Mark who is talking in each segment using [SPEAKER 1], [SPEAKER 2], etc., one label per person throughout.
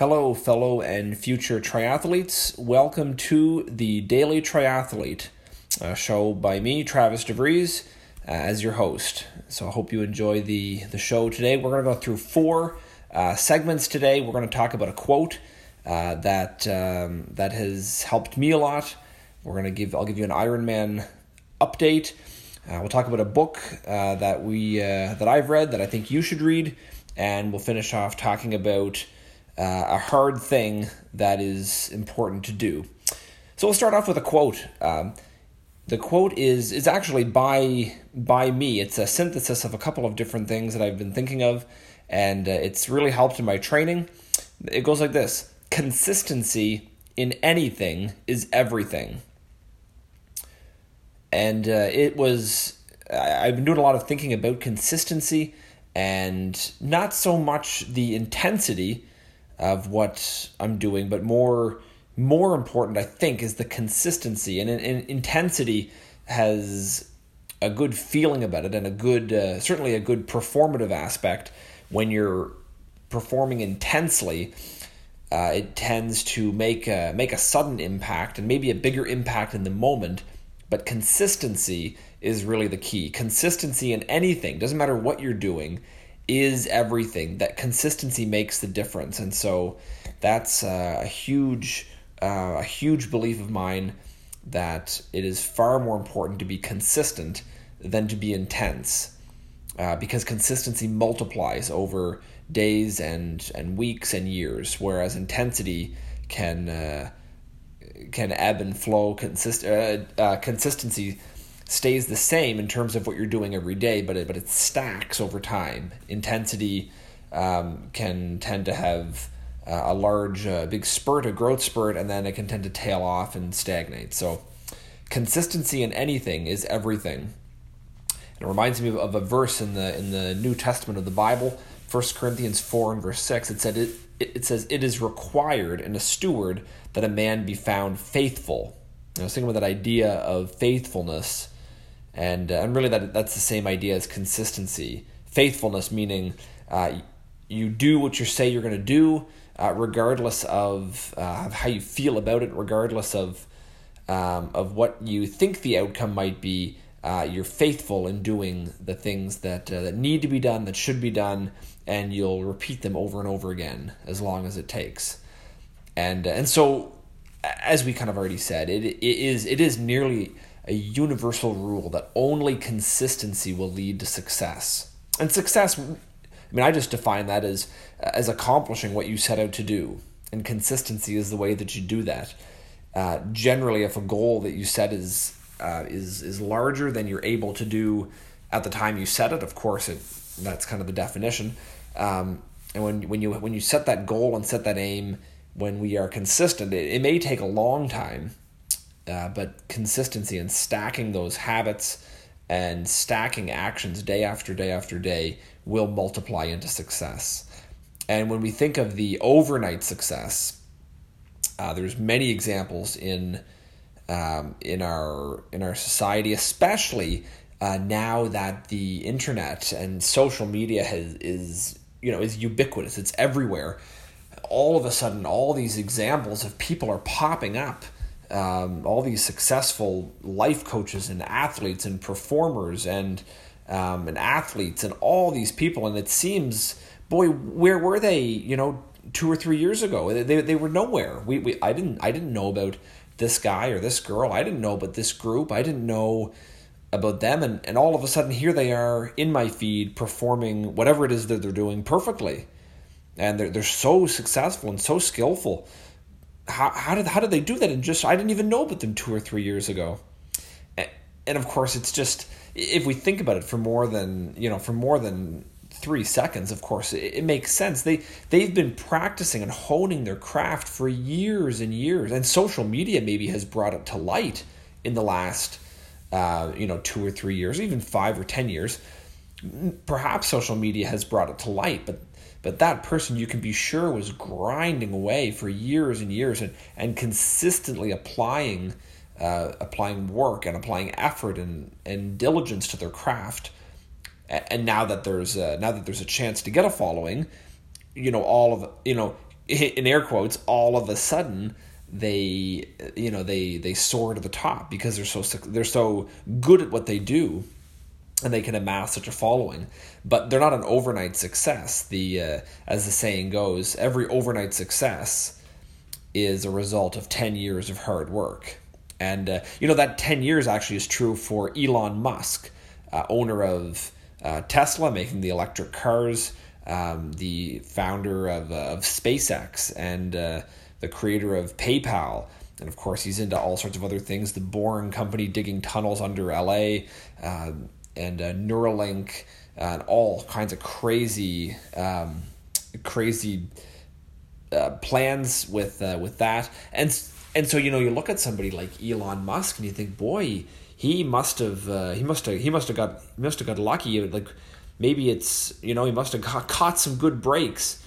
[SPEAKER 1] Hello, fellow and future triathletes. Welcome to the Daily Triathlete, a show by me, Travis DeVries, uh, as your host. So I hope you enjoy the, the show today. We're going to go through four uh, segments today. We're going to talk about a quote uh, that um, that has helped me a lot. We're going to give I'll give you an Ironman update. Uh, we'll talk about a book uh, that we uh, that I've read that I think you should read, and we'll finish off talking about uh, a hard thing that is important to do. So we'll start off with a quote. Um, the quote is is actually by by me. It's a synthesis of a couple of different things that I've been thinking of, and uh, it's really helped in my training. It goes like this: Consistency in anything is everything. And uh, it was I, I've been doing a lot of thinking about consistency and not so much the intensity of what I'm doing, but more more important, I think, is the consistency and, and intensity has a good feeling about it and a good uh, certainly a good performative aspect when you're performing intensely. Uh, it tends to make a, make a sudden impact and maybe a bigger impact in the moment, but consistency is really the key. Consistency in anything doesn't matter what you're doing is everything. That consistency makes the difference, and so that's uh, a huge uh, a huge belief of mine that it is far more important to be consistent than to be intense, uh, because consistency multiplies over days and and weeks and years, whereas intensity can uh, can ebb and flow. Consist uh, consistency stays the same in terms of what you're doing every day, but it, but it stacks over time. Intensity um, can tend to have uh, a large, uh, big spurt, a growth spurt, and then it can tend to tail off and stagnate. So, consistency in anything is everything. It reminds me of, of a verse in the in the New Testament of the Bible, 1 Corinthians four and verse six. It said it, it says it is required in a steward that a man be found faithful. I was thinking about that idea of faithfulness and uh, and really that that's the same idea as consistency. Faithfulness meaning uh, you do what you say you're going to do, uh, regardless of, uh, of how you feel about it, regardless of um, of what you think the outcome might be. Uh, you're faithful in doing the things that uh, that need to be done, that should be done, and you'll repeat them over and over again as long as it takes. And and so, as we kind of already said, it, it is it is nearly a universal rule that only consistency will lead to success. And success, I mean, I just define that as as accomplishing what you set out to do, and consistency is the way that you do that. Uh, generally, if a goal that you set is uh, is is larger than you're able to do at the time you set it, of course, it that's kind of the definition. Um, and when when you when you set that goal and set that aim, when we are consistent, it, it may take a long time uh, but consistency and stacking those habits and stacking actions day after day after day will multiply into success. And when we think of the overnight success, uh, there's many examples in um, in our in our society, especially uh, now that the internet and social media has is you know is ubiquitous. It's everywhere. All of a sudden, all these examples of people are popping up um, all these successful life coaches and athletes and performers and um, and athletes and all these people, and it seems, boy, where were they? You know, two or three years ago, they, they, they were nowhere. We, we I didn't I didn't know about this guy or this girl. I didn't know about this group. I didn't know about them, and and all of a sudden here they are in my feed performing whatever it is that they're doing perfectly, and they're they're so successful and so skillful how, how did how did they do that and just I didn't even know about them two or three years ago. And of course it's just if we think about it for more than you know for more than three seconds of course it, it, makes sense. They they've been practicing and honing their craft for years and years. And social media maybe has brought it to light in the last uh, you know two or three years even five or ten years. Perhaps social media has brought it to light but but that person you can be sure was grinding away for years and years and, and consistently applying uh, applying work and applying effort and, and diligence to their craft. And now that there's a, now that there's a chance to get a following, you know all of you know in air quotes, all of a sudden they you know they they soar to the top because they're so they're so good at what they do and they can amass such a following but they're not an overnight success the uh, as the saying goes every overnight success is a result of 10 years of hard work and uh, you know that 10 years actually is true for Elon Musk uh, owner of uh, Tesla making the electric cars um, the founder of, uh, of SpaceX and uh, the creator of PayPal. And of course, he's into all sorts of other things. The Boring Company digging tunnels under LA, uh, and uh, Neuralink, and all kinds of crazy, um, crazy uh, plans with uh, with that. And and so you know, you look at somebody like Elon Musk, and you think, boy, he must have uh, he must have he must have got he must have got lucky. Like maybe it's you know he must have caught some good breaks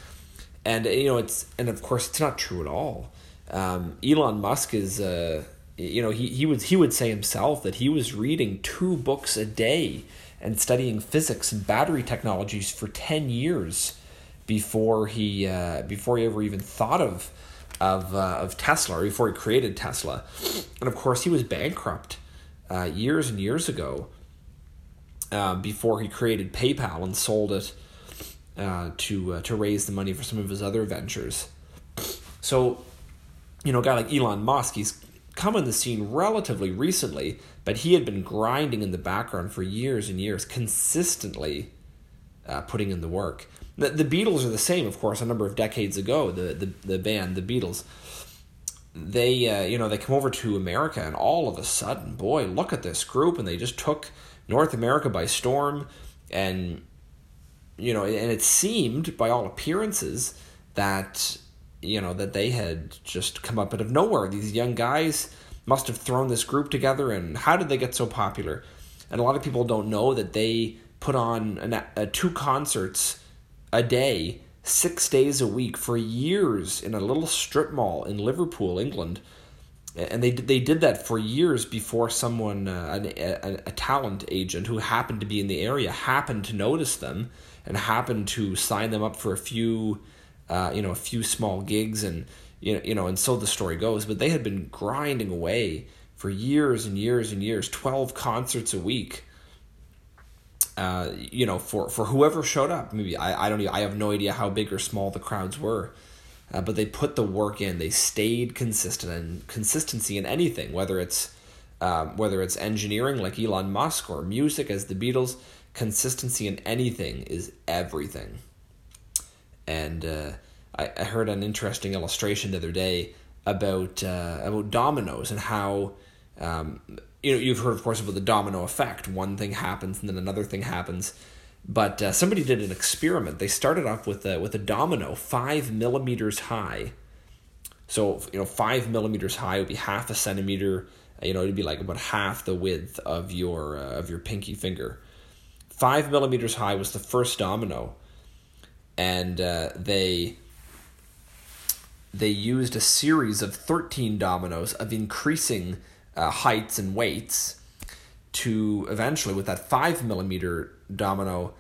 [SPEAKER 1] and you know it's and of course it's not true at all. Um, Elon Musk is uh, you know he he would he would say himself that he was reading two books a day and studying physics and battery technologies for ten years before he uh, before he ever even thought of of uh, of Tesla or before he created Tesla, and of course he was bankrupt uh, years and years ago. Uh, before he created PayPal and sold it uh, to uh, to raise the money for some of his other ventures. So, you know, a guy like Elon Musk, he's come on the scene relatively recently, but he had been grinding in the background for years and years, consistently uh, putting in the work. The, the Beatles are the same, of course. A number of decades ago, the the, the band, the Beatles, they uh, you know they come over to America, and all of a sudden, boy, look at this group, and they just took North America by storm, and you know, and it seemed by all appearances that you know that they had just come up out of nowhere. These young guys must have thrown this group together, and how did they get so popular? And a lot of people don't know that they put on an, a, two concerts a day, six days a week for years in a little strip mall in Liverpool, England. And they they did that for years before someone, uh, an, a, a talent agent who happened to be in the area, happened to notice them and happened to sign them up for a few, uh, you know, a few small gigs, and you know, you know, and so the story goes. But they had been grinding away for years and years and years, twelve concerts a week. Uh, you know, for for whoever showed up, maybe I I don't even, I have no idea how big or small the crowds were. Uh, but they put the work in. They stayed consistent, and consistency in anything, whether it's um, whether it's engineering like Elon Musk or music as the Beatles, consistency in anything is everything. And uh, I, I heard an interesting illustration the other day about uh, about dominoes and how um, you know you've heard of course about the domino effect. One thing happens and then another thing happens. But uh, somebody did an experiment. They started off with a, with a domino five millimeters high. So you know five millimeters high would be half a centimeter. You know it'd be like about half the width of your uh, of your pinky finger five millimeters high was the first domino, and uh, they they used a series of thirteen dominoes of increasing uh, heights and weights to eventually, with that five millimeter domino,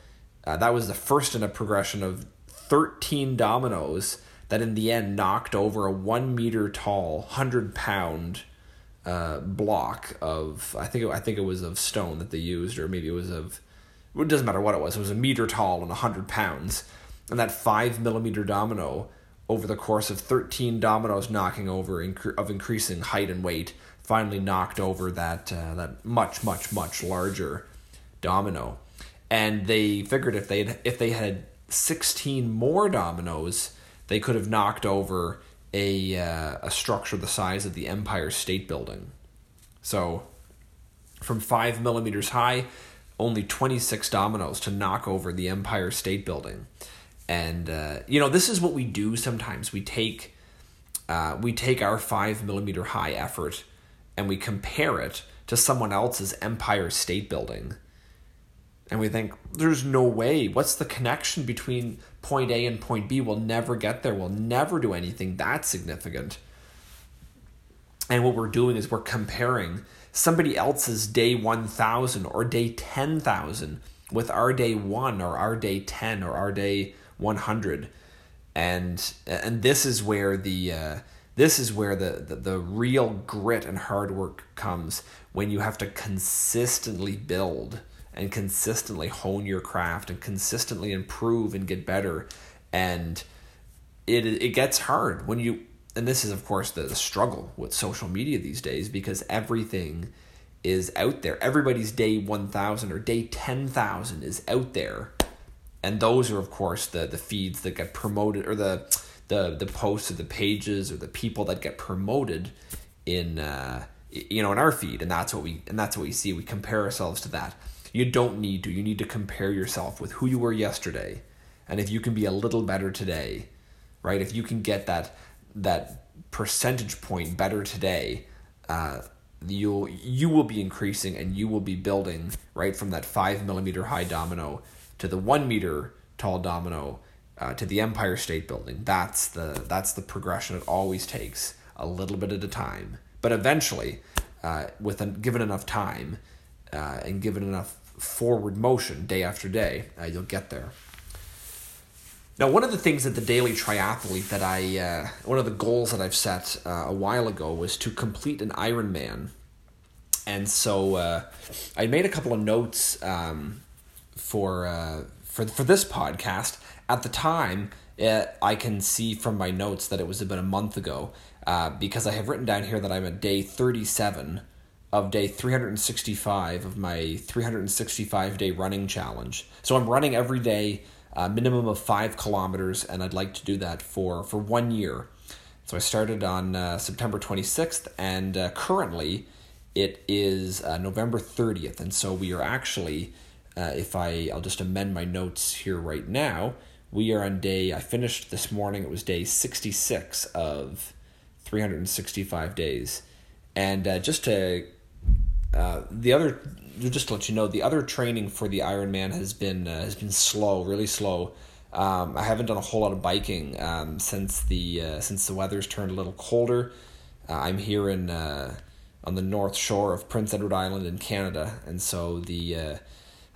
[SPEAKER 1] uh, that was the first in a progression of thirteen dominoes that in the end knocked over a one meter tall, hundred pound uh, block of I think it, I think it was of stone that they used, or maybe it was of it doesn't matter what it was, it was a meter tall and 100 pounds. And that 5 millimeter domino, over the course of 13 dominoes knocking over of increasing height and weight, finally knocked over that, uh, that much, much, much larger domino. And they figured if they if they had 16 more dominoes, they could have knocked over a, uh, a structure the size of the Empire State Building. So, from 5 millimeters high, only 26 dominoes to knock over the Empire State Building. And uh, you know, this is what we do sometimes. We take uh, we take our five millimeter high effort and we compare it to someone else's Empire State Building. And we think, there's no way. What's the connection between point A and point B? We'll never get there. We'll never do anything that significant. And what we're doing is we're comparing somebody else's day 1000 or day 10,000 with our day 1 or our day 10 or our day 100 and and this is where the uh, this is where the, the the real grit and hard work comes when you have to consistently build and consistently hone your craft and consistently improve and get better. And it it gets hard when you and this is of course the, the struggle with social media these days because everything is out there. Everybody's day 1000 or day 10000 is out there and those are of course the the feeds that get promoted or the the the posts or the pages or the people that get promoted in uh, you know in our feed. And that's what we and that's what we see. We compare ourselves to that. You don't need to. You need to compare yourself with who you were yesterday. And if you can be a little better today right? If you can get that that percentage point better today uh, you'll you will be increasing and you will be building right from that five millimeter high domino to the one meter tall domino uh, to the Empire State Building. That's the that's the progression it always takes a little bit at a time, but eventually, uh, with a, given enough time uh, and given enough forward motion day after day, uh, you'll get there. Now, one of the things that the daily triathlete that I, uh, one of the goals that I've set uh, a while ago was to complete an Ironman. And so I made a couple of notes um, for, uh, for, for this podcast. At the time, it, uh, I can see from my notes that it was about a month ago uh, because I have written down here that I'm at day 37 of day 365 of my 365 day running challenge. So I'm running every day a minimum of five kilometers, and I'd like to do that for, for one year. So I started on uh, September 26th, and uh, currently it is uh, November 30th. And so we are actually, uh, if I, I'll just amend my notes here right now, we are on day, I finished this morning, it was day 66 of 365 days. And uh, just to, uh, the other just to let you know, the other training for the Ironman has been uh, has been slow, really slow. Um, I haven't done a whole lot of biking um, since the uh, since the weather's turned a little colder. Uh, I'm here in on the north shore of Prince Edward Island in Canada, and so the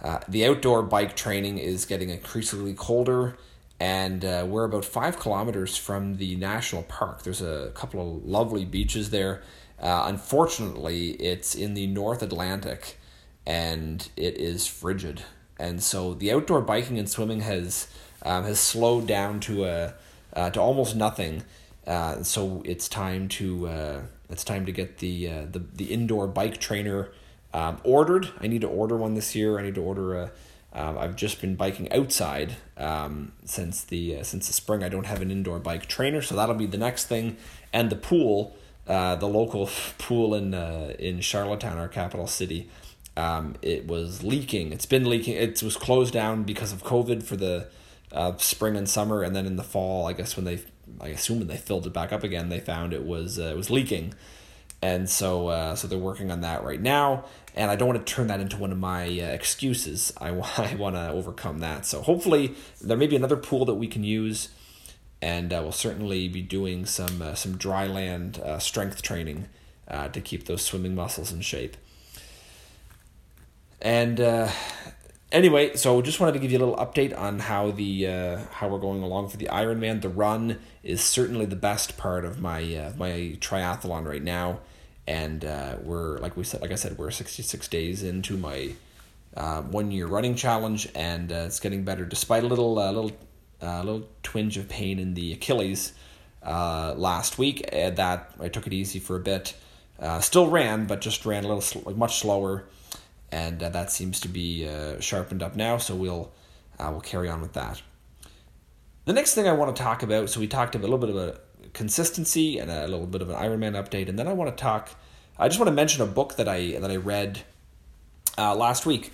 [SPEAKER 1] uh, uh, the outdoor bike training is getting increasingly colder. And we're about five kilometers from the national park. There's a couple of lovely beaches there. unfortunately, it's in the North Atlantic, and it is frigid. And so the outdoor biking and swimming has um, has slowed down to a uh, to almost nothing. Uh, so it's time to uh, it's time to get the uh, the the indoor bike trainer um, ordered. I need to order one this year. I need to order a. Um, I've just been biking outside um, since the uh, since the spring. I don't have an indoor bike trainer, so that'll be the next thing. And the pool, uh, the local pool in uh, in Charlottetown, our capital city, um, it was leaking. It's been leaking. It was closed down because of COVID for the uh, spring and summer, and then in the fall, I guess when they, I assume when they filled it back up again, they found it was uh, it was leaking, and so uh, so they're working on that right now. And I don't want to turn that into one of my uh, excuses. I, I want to overcome that. So hopefully there may be another pool that we can use, and uh, we'll certainly be doing some uh, some dry land strength training to keep those swimming muscles in shape. And uh, anyway, so just wanted to give you a little update on how the uh, how we're going along for the Ironman. The run is certainly the best part of my uh, my triathlon right now, and uh, we're like we said, like I said, we're sixty six days into my uh, one year running challenge, and uh, it's getting better despite a little uh, little uh, little twinge of pain in the Achilles uh, last week. That I took it easy for a bit. Still ran, but just ran a little sl- much slower and that seems to be sharpened up now. So we'll we'll carry on with that. The next thing I want to talk about. So we talked a little bit about consistency and a little bit of an Ironman update, and then I want to talk. I just want to mention a book that I that I read uh, last week.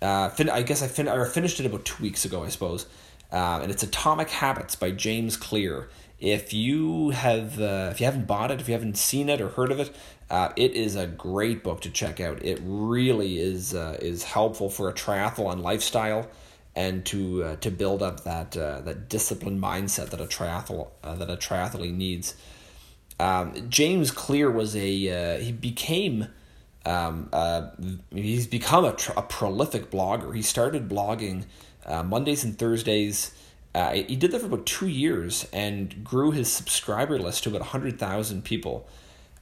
[SPEAKER 1] Uh, fin- I guess I fin- or finished it about two weeks ago, I suppose. Uh, and it's Atomic Habits by James Clear. If you have, uh, if you haven't bought it, if you haven't seen it or heard of it, uh, it is a great book to check out. It really is uh, is helpful for a triathlon lifestyle and to uh, to build up that uh, that disciplined mindset that a triathlete uh, that a triathlete needs. Um, James Clear was a uh, he became um, he's become a, tr- a prolific blogger. He started blogging Mondays and Thursdays Uh, he did that for about two years and grew his subscriber list to about hundred thousand people.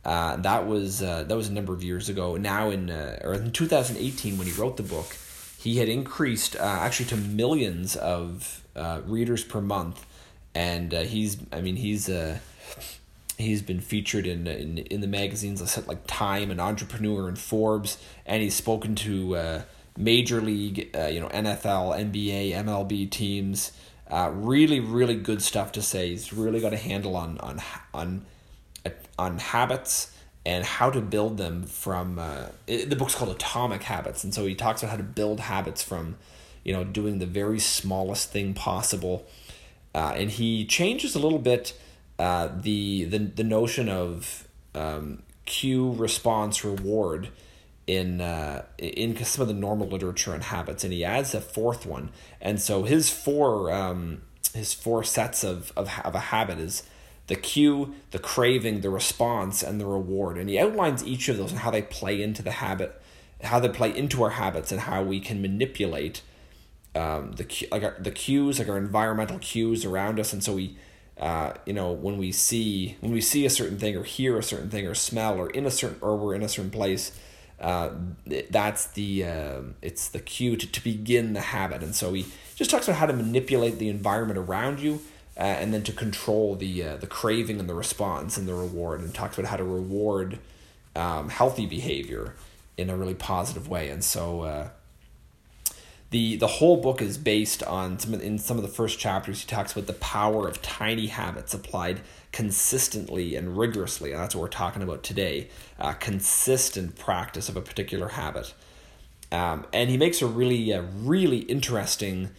[SPEAKER 1] Uh, that was uh, that was a number of years ago. Now in uh, or in 2018 when he wrote the book, he had increased uh, actually to millions of uh, readers per month, and uh, he's I mean he's uh, he's been featured in, in in the magazines like Time and Entrepreneur and Forbes, and he's spoken to uh, major league uh, you know NFL, NBA, MLB teams. Really, really good stuff to say. He's really got a handle on on on on habits and how to build them from uh, it, the book's called atomic habits and so he talks about how to build habits from you know doing the very smallest thing possible. Uh, and he changes a little bit uh, the, the the notion of um, cue response reward in uh, in some of the normal literature on habits and he adds a fourth one. And so his four um, his four sets of, of, of a habit is the cue, the craving, the response, and the reward. And he outlines each of those and how they play into the habit, how they play into our habits, and how we can manipulate um, the like our, the cues, like our environmental cues around us. And so we, uh, you know, when we see when we see a certain thing or hear a certain thing or smell or in a certain or we're in a certain place, uh, that's the uh, it's the cue to, to begin the habit. And so he just talks about how to manipulate the environment around you uh, and then to control the uh, the craving and the response and the reward, and talks about how to reward um, healthy behavior in a really positive way. And so uh, the the whole book is based on some of, in some of the first chapters. He talks about the power of tiny habits applied consistently and rigorously, and that's what we're talking about today. Uh, consistent practice of a particular habit. Um, and he makes a really, uh, really interesting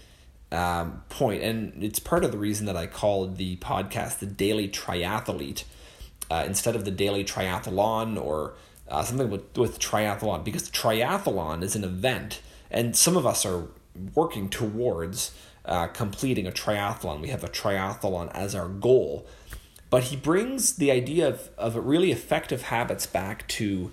[SPEAKER 1] um, point, and it's part of the reason that I called the podcast the Daily Triathlete uh, instead of the Daily Triathlon or uh, something with, with triathlon, because triathlon is an event, and some of us are working towards uh, completing a triathlon. We have a triathlon as our goal. But he brings the idea of, of really effective habits back to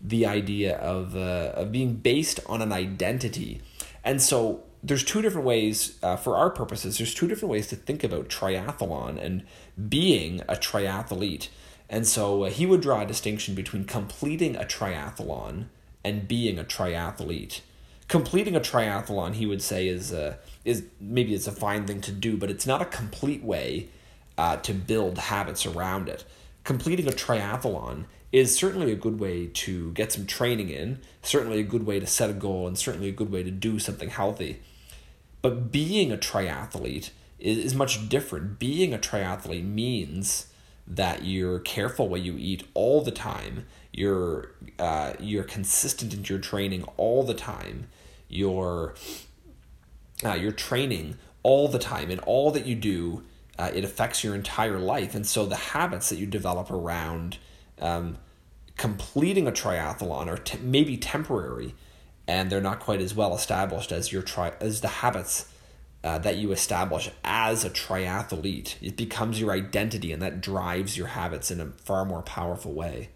[SPEAKER 1] the idea of, uh, of being based on an identity. And so there's two different ways uh, for our purposes there's two different ways to think about triathlon and being a triathlete. And so uh, he would draw a distinction between completing a triathlon and being a triathlete. Completing a triathlon he would say is uh, is maybe it's a fine thing to do but it's not a complete way uh, to build habits around it. Completing a triathlon is certainly a good way to get some training in, certainly a good way to set a goal, and certainly a good way to do something healthy. But being a triathlete is, is much different. Being a triathlete means that you're careful what you eat all the time. You're uh, you're consistent in your training all the time. You're uh, you're training all the time, and all that you do, uh, it affects your entire life. And so the habits that you develop around um, completing a triathlon are t- maybe temporary and they're not quite as well established as your tri- as the habits uh, that you establish as a triathlete. It becomes your identity, and that drives your habits in a far more powerful way.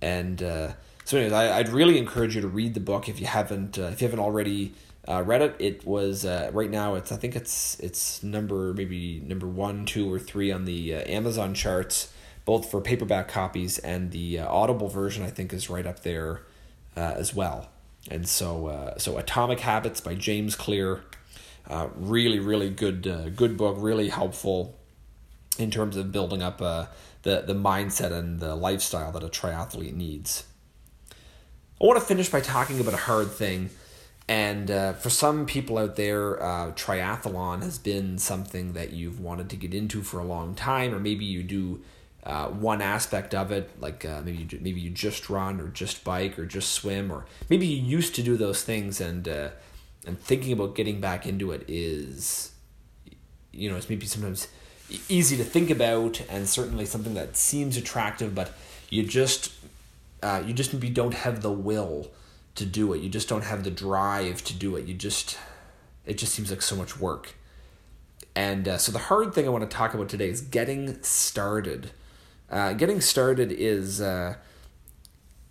[SPEAKER 1] And uh, so, anyways, I, would really encourage you to read the book if you haven't uh, if you haven't already uh, read it. It was uh, right now. It's I think it's it's number maybe number one, two, or three on the uh, Amazon charts, both for paperback copies and the Audible version. I think is right up there as well. And so, uh, so Atomic Habits by James Clear, uh, really, really good, uh, good book. Really helpful in terms of building up uh, the the mindset and the lifestyle that a triathlete needs. I want to finish by talking about a hard thing. And uh, for some people out there, uh, triathlon has been something that you've wanted to get into for a long time, or maybe you do uh, one aspect of it, like uh, maybe you, maybe you just run or just bike or just swim, or maybe you used to do those things, and uh, and thinking about getting back into it is, you know, it's maybe sometimes easy to think about, and certainly something that seems attractive, but you just uh, you just maybe don't have the will to do it. You just don't have the drive to do it. You just it just seems like so much work. And uh, so the hard thing I want to talk about today is getting started uh, getting started is uh,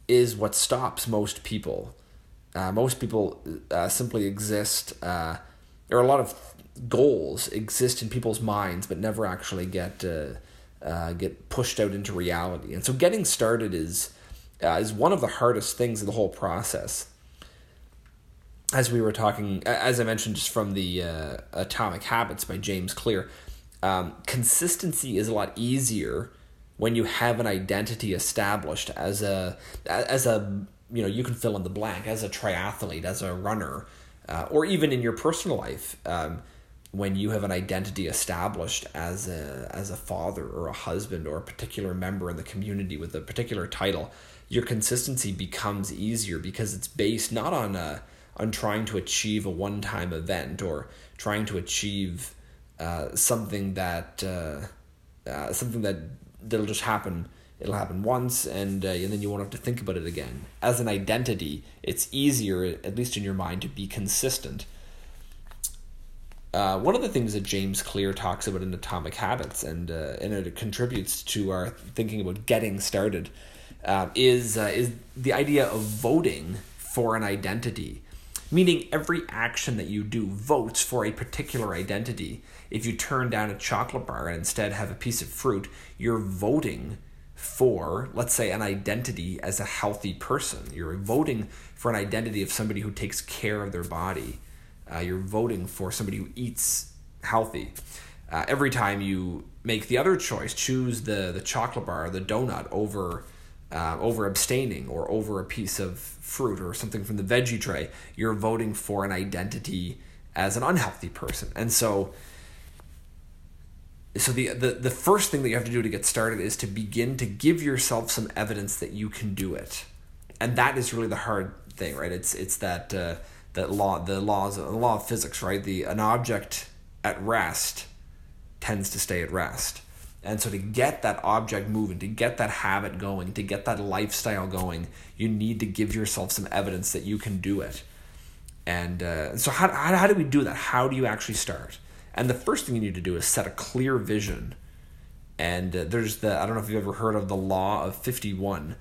[SPEAKER 1] is what stops most people. Uh, most people uh, simply exist. Uh, there are a lot of goals exist in people's minds but never actually get uh, uh, get pushed out into reality. And so getting started is is one of the hardest things in the whole process. As we were talking, as I mentioned, just from the Atomic Habits by James Clear, um, consistency is a lot easier when you have an identity established as a as a you know you can fill in the blank as a triathlete, as a runner, uh, or even in your personal life. Um, when you have an identity established as a as a father or a husband or a particular member in the community with a particular title, your consistency becomes easier because it's based not on a on trying to achieve a one time event or trying to achieve uh, something that uh, uh, something that that'll just happen. It'll happen once, and uh, and then you won't have to think about it again. As an identity, it's easier, at least in your mind, to be consistent uh, one of the things that James Clear talks about in Atomic Habits, and uh, and it contributes to our thinking about getting started, uh, is uh, is the idea of voting for an identity, meaning every action that you do votes for a particular identity. If you turn down a chocolate bar and instead have a piece of fruit, you're voting for, let's say, an identity as a healthy person. You're voting for an identity of somebody who takes care of their body uh, you're voting for somebody who eats healthy. Uh, every time you make the other choice, choose the the chocolate bar, or the donut over uh, over abstaining or over a piece of fruit or something from the veggie tray, you're voting for an identity as an unhealthy person. And so so the, the the first thing that you have to do to get started is to begin to give yourself some evidence that you can do it. And that is really the hard thing, right? It's it's that uh, that law the laws the law of physics right the an object at rest tends to stay at rest and so to get that object moving to get that habit going to get that lifestyle going you need to give yourself some evidence that you can do it. And uh, so how, how, how do we do that? How do you actually start? And the first thing you need to do is set a clear vision. And uh, there's the i don't know if you've ever heard of the law of 51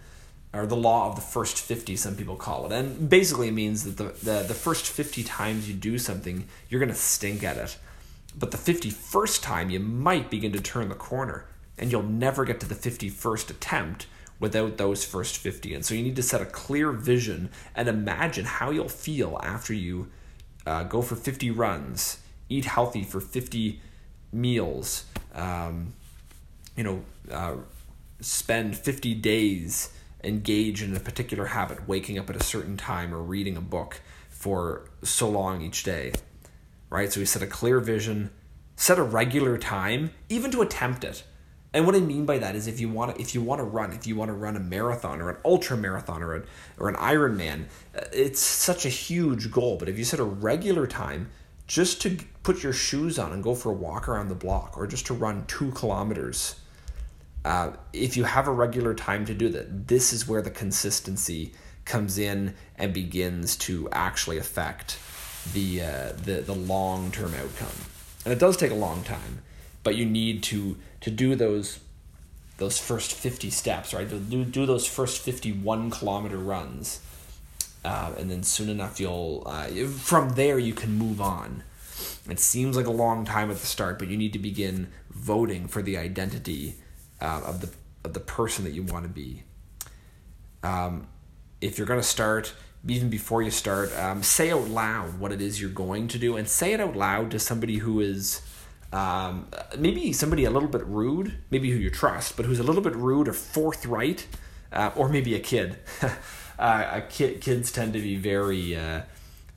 [SPEAKER 1] or the law of the first 50 some people call it. And basically it means that the, the, the first 50 times you do something you're going to stink at it but the 51st time you might begin to turn the corner and you'll never get to the 51st attempt without those first 50 and so you need to set a clear vision and imagine how you'll feel after you uh, go for 50 runs eat healthy for 50 meals um, you know uh, spend 50 days engage in a particular habit, waking up at a certain time or reading a book for so long each day, right? So we set a clear vision, set a regular time, even to attempt it. And what I mean by that is if you want to, if you want to run, if you want to run a marathon or an ultra marathon or, a, or an Ironman, uh, it's such a huge goal. But if you set a regular time just to put your shoes on and go for a walk around the block or just to run two kilometers, uh, if you have a regular time to do that, this is where the consistency comes in and begins to actually affect the uh, the the long term outcome. And it does take a long time, but you need to to do those those first 50 steps, right? Do, do those first 51 kilometer runs. Uh, and then soon enough, you'll, uh, from there, you can move on. It seems like a long time at the start, but you need to begin voting for the identity uh, of the of the person that you want to be. Um, if you're going to start, even before you start, um, say out loud what it is you're going to do, and say it out loud to somebody who is um, maybe somebody a little bit rude, maybe who you trust, but who's a little bit rude or forthright, uh, or maybe a kid. uh, kid kids tend to be very. Uh,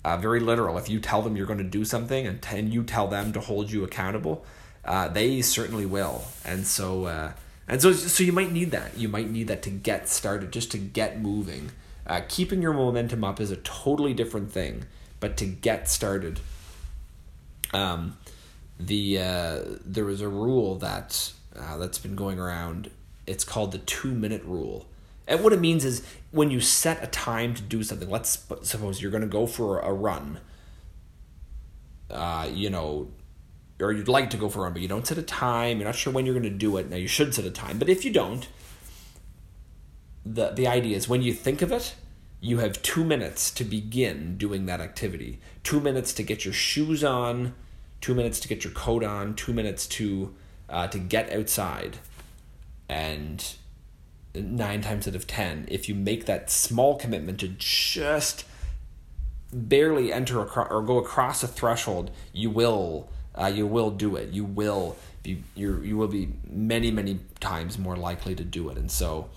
[SPEAKER 1] uh, very literal. If you tell them you're going to do something and, and you tell them to hold you accountable, uh, they certainly will. And so, uh, and so, so you might need that. You might need that to get started, just to get moving. Uh, keeping your momentum up is a totally different thing, but to get started, um, the uh, there was a rule that uh, that's been going around. It's called the two minute rule. And what it means is when you set a time to do something. Let's suppose you're going to go for a run. Uh, you know, or you'd like to go for a run, but you don't set a time, you're not sure when you're going to do it. Now, you should set a time, but if you don't, the, the idea is when you think of it, you have two minutes to begin doing that activity. Two minutes to get your shoes on, two minutes to get your coat on, two minutes to uh, to get outside, and nine times out of ten, if you make that small commitment to just barely enter across or go across a threshold, you will uh, you will do it. You will be you you will be many many times more likely to do it. And so,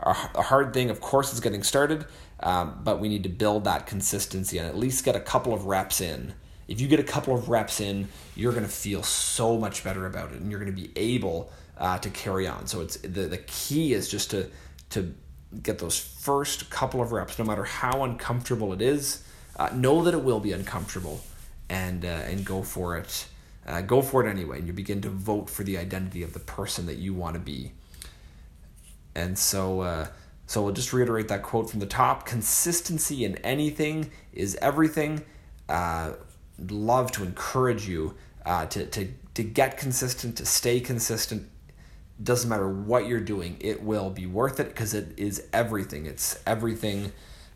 [SPEAKER 1] a hard thing, of course, is getting started, um, but we need to build that consistency and at least get a couple of reps in. If you get a couple of reps in, you're going to feel so much better about it, and you're going to be able uh, to carry on. So it's the the key is just to to get those first couple of reps, no matter how uncomfortable it is. Uh, know that it will be uncomfortable, and uh, and go for it. Uh, go for it anyway, and you begin to vote for the identity of the person that you want to be. And so, uh, so we'll just reiterate that quote from the top: "Consistency in anything is everything." Uh, love to encourage you uh, to to to get consistent, to stay consistent, doesn't matter what you're doing, it will be worth it because it is everything. It's everything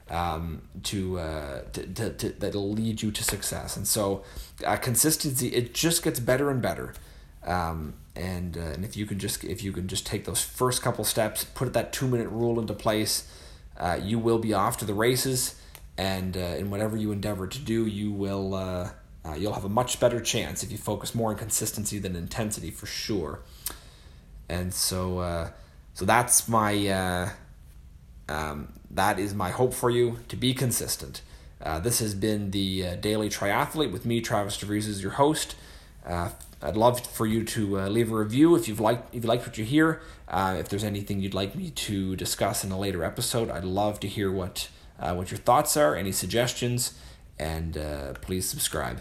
[SPEAKER 1] um, to, uh, to, to, to, that'll lead you to success. And so, uh, consistency it just gets better and better. Um, and uh, and if you can just if you can just take those first couple steps, put that two minute rule into place, uh, you will be off to the races. And uh, in whatever you endeavor to do, you will uh, uh, you'll have a much better chance if you focus more on consistency than intensity for sure and so uh, so that's my uh, um, that is my hope for you to be consistent. This has been the Daily Triathlete with me, Travis DeVries, as your host. Uh, I'd love for you to uh, leave a review if you've liked if you liked what you hear. if there's anything you'd like me to discuss in a later episode, I'd love to hear what what your thoughts are, any suggestions, and please subscribe.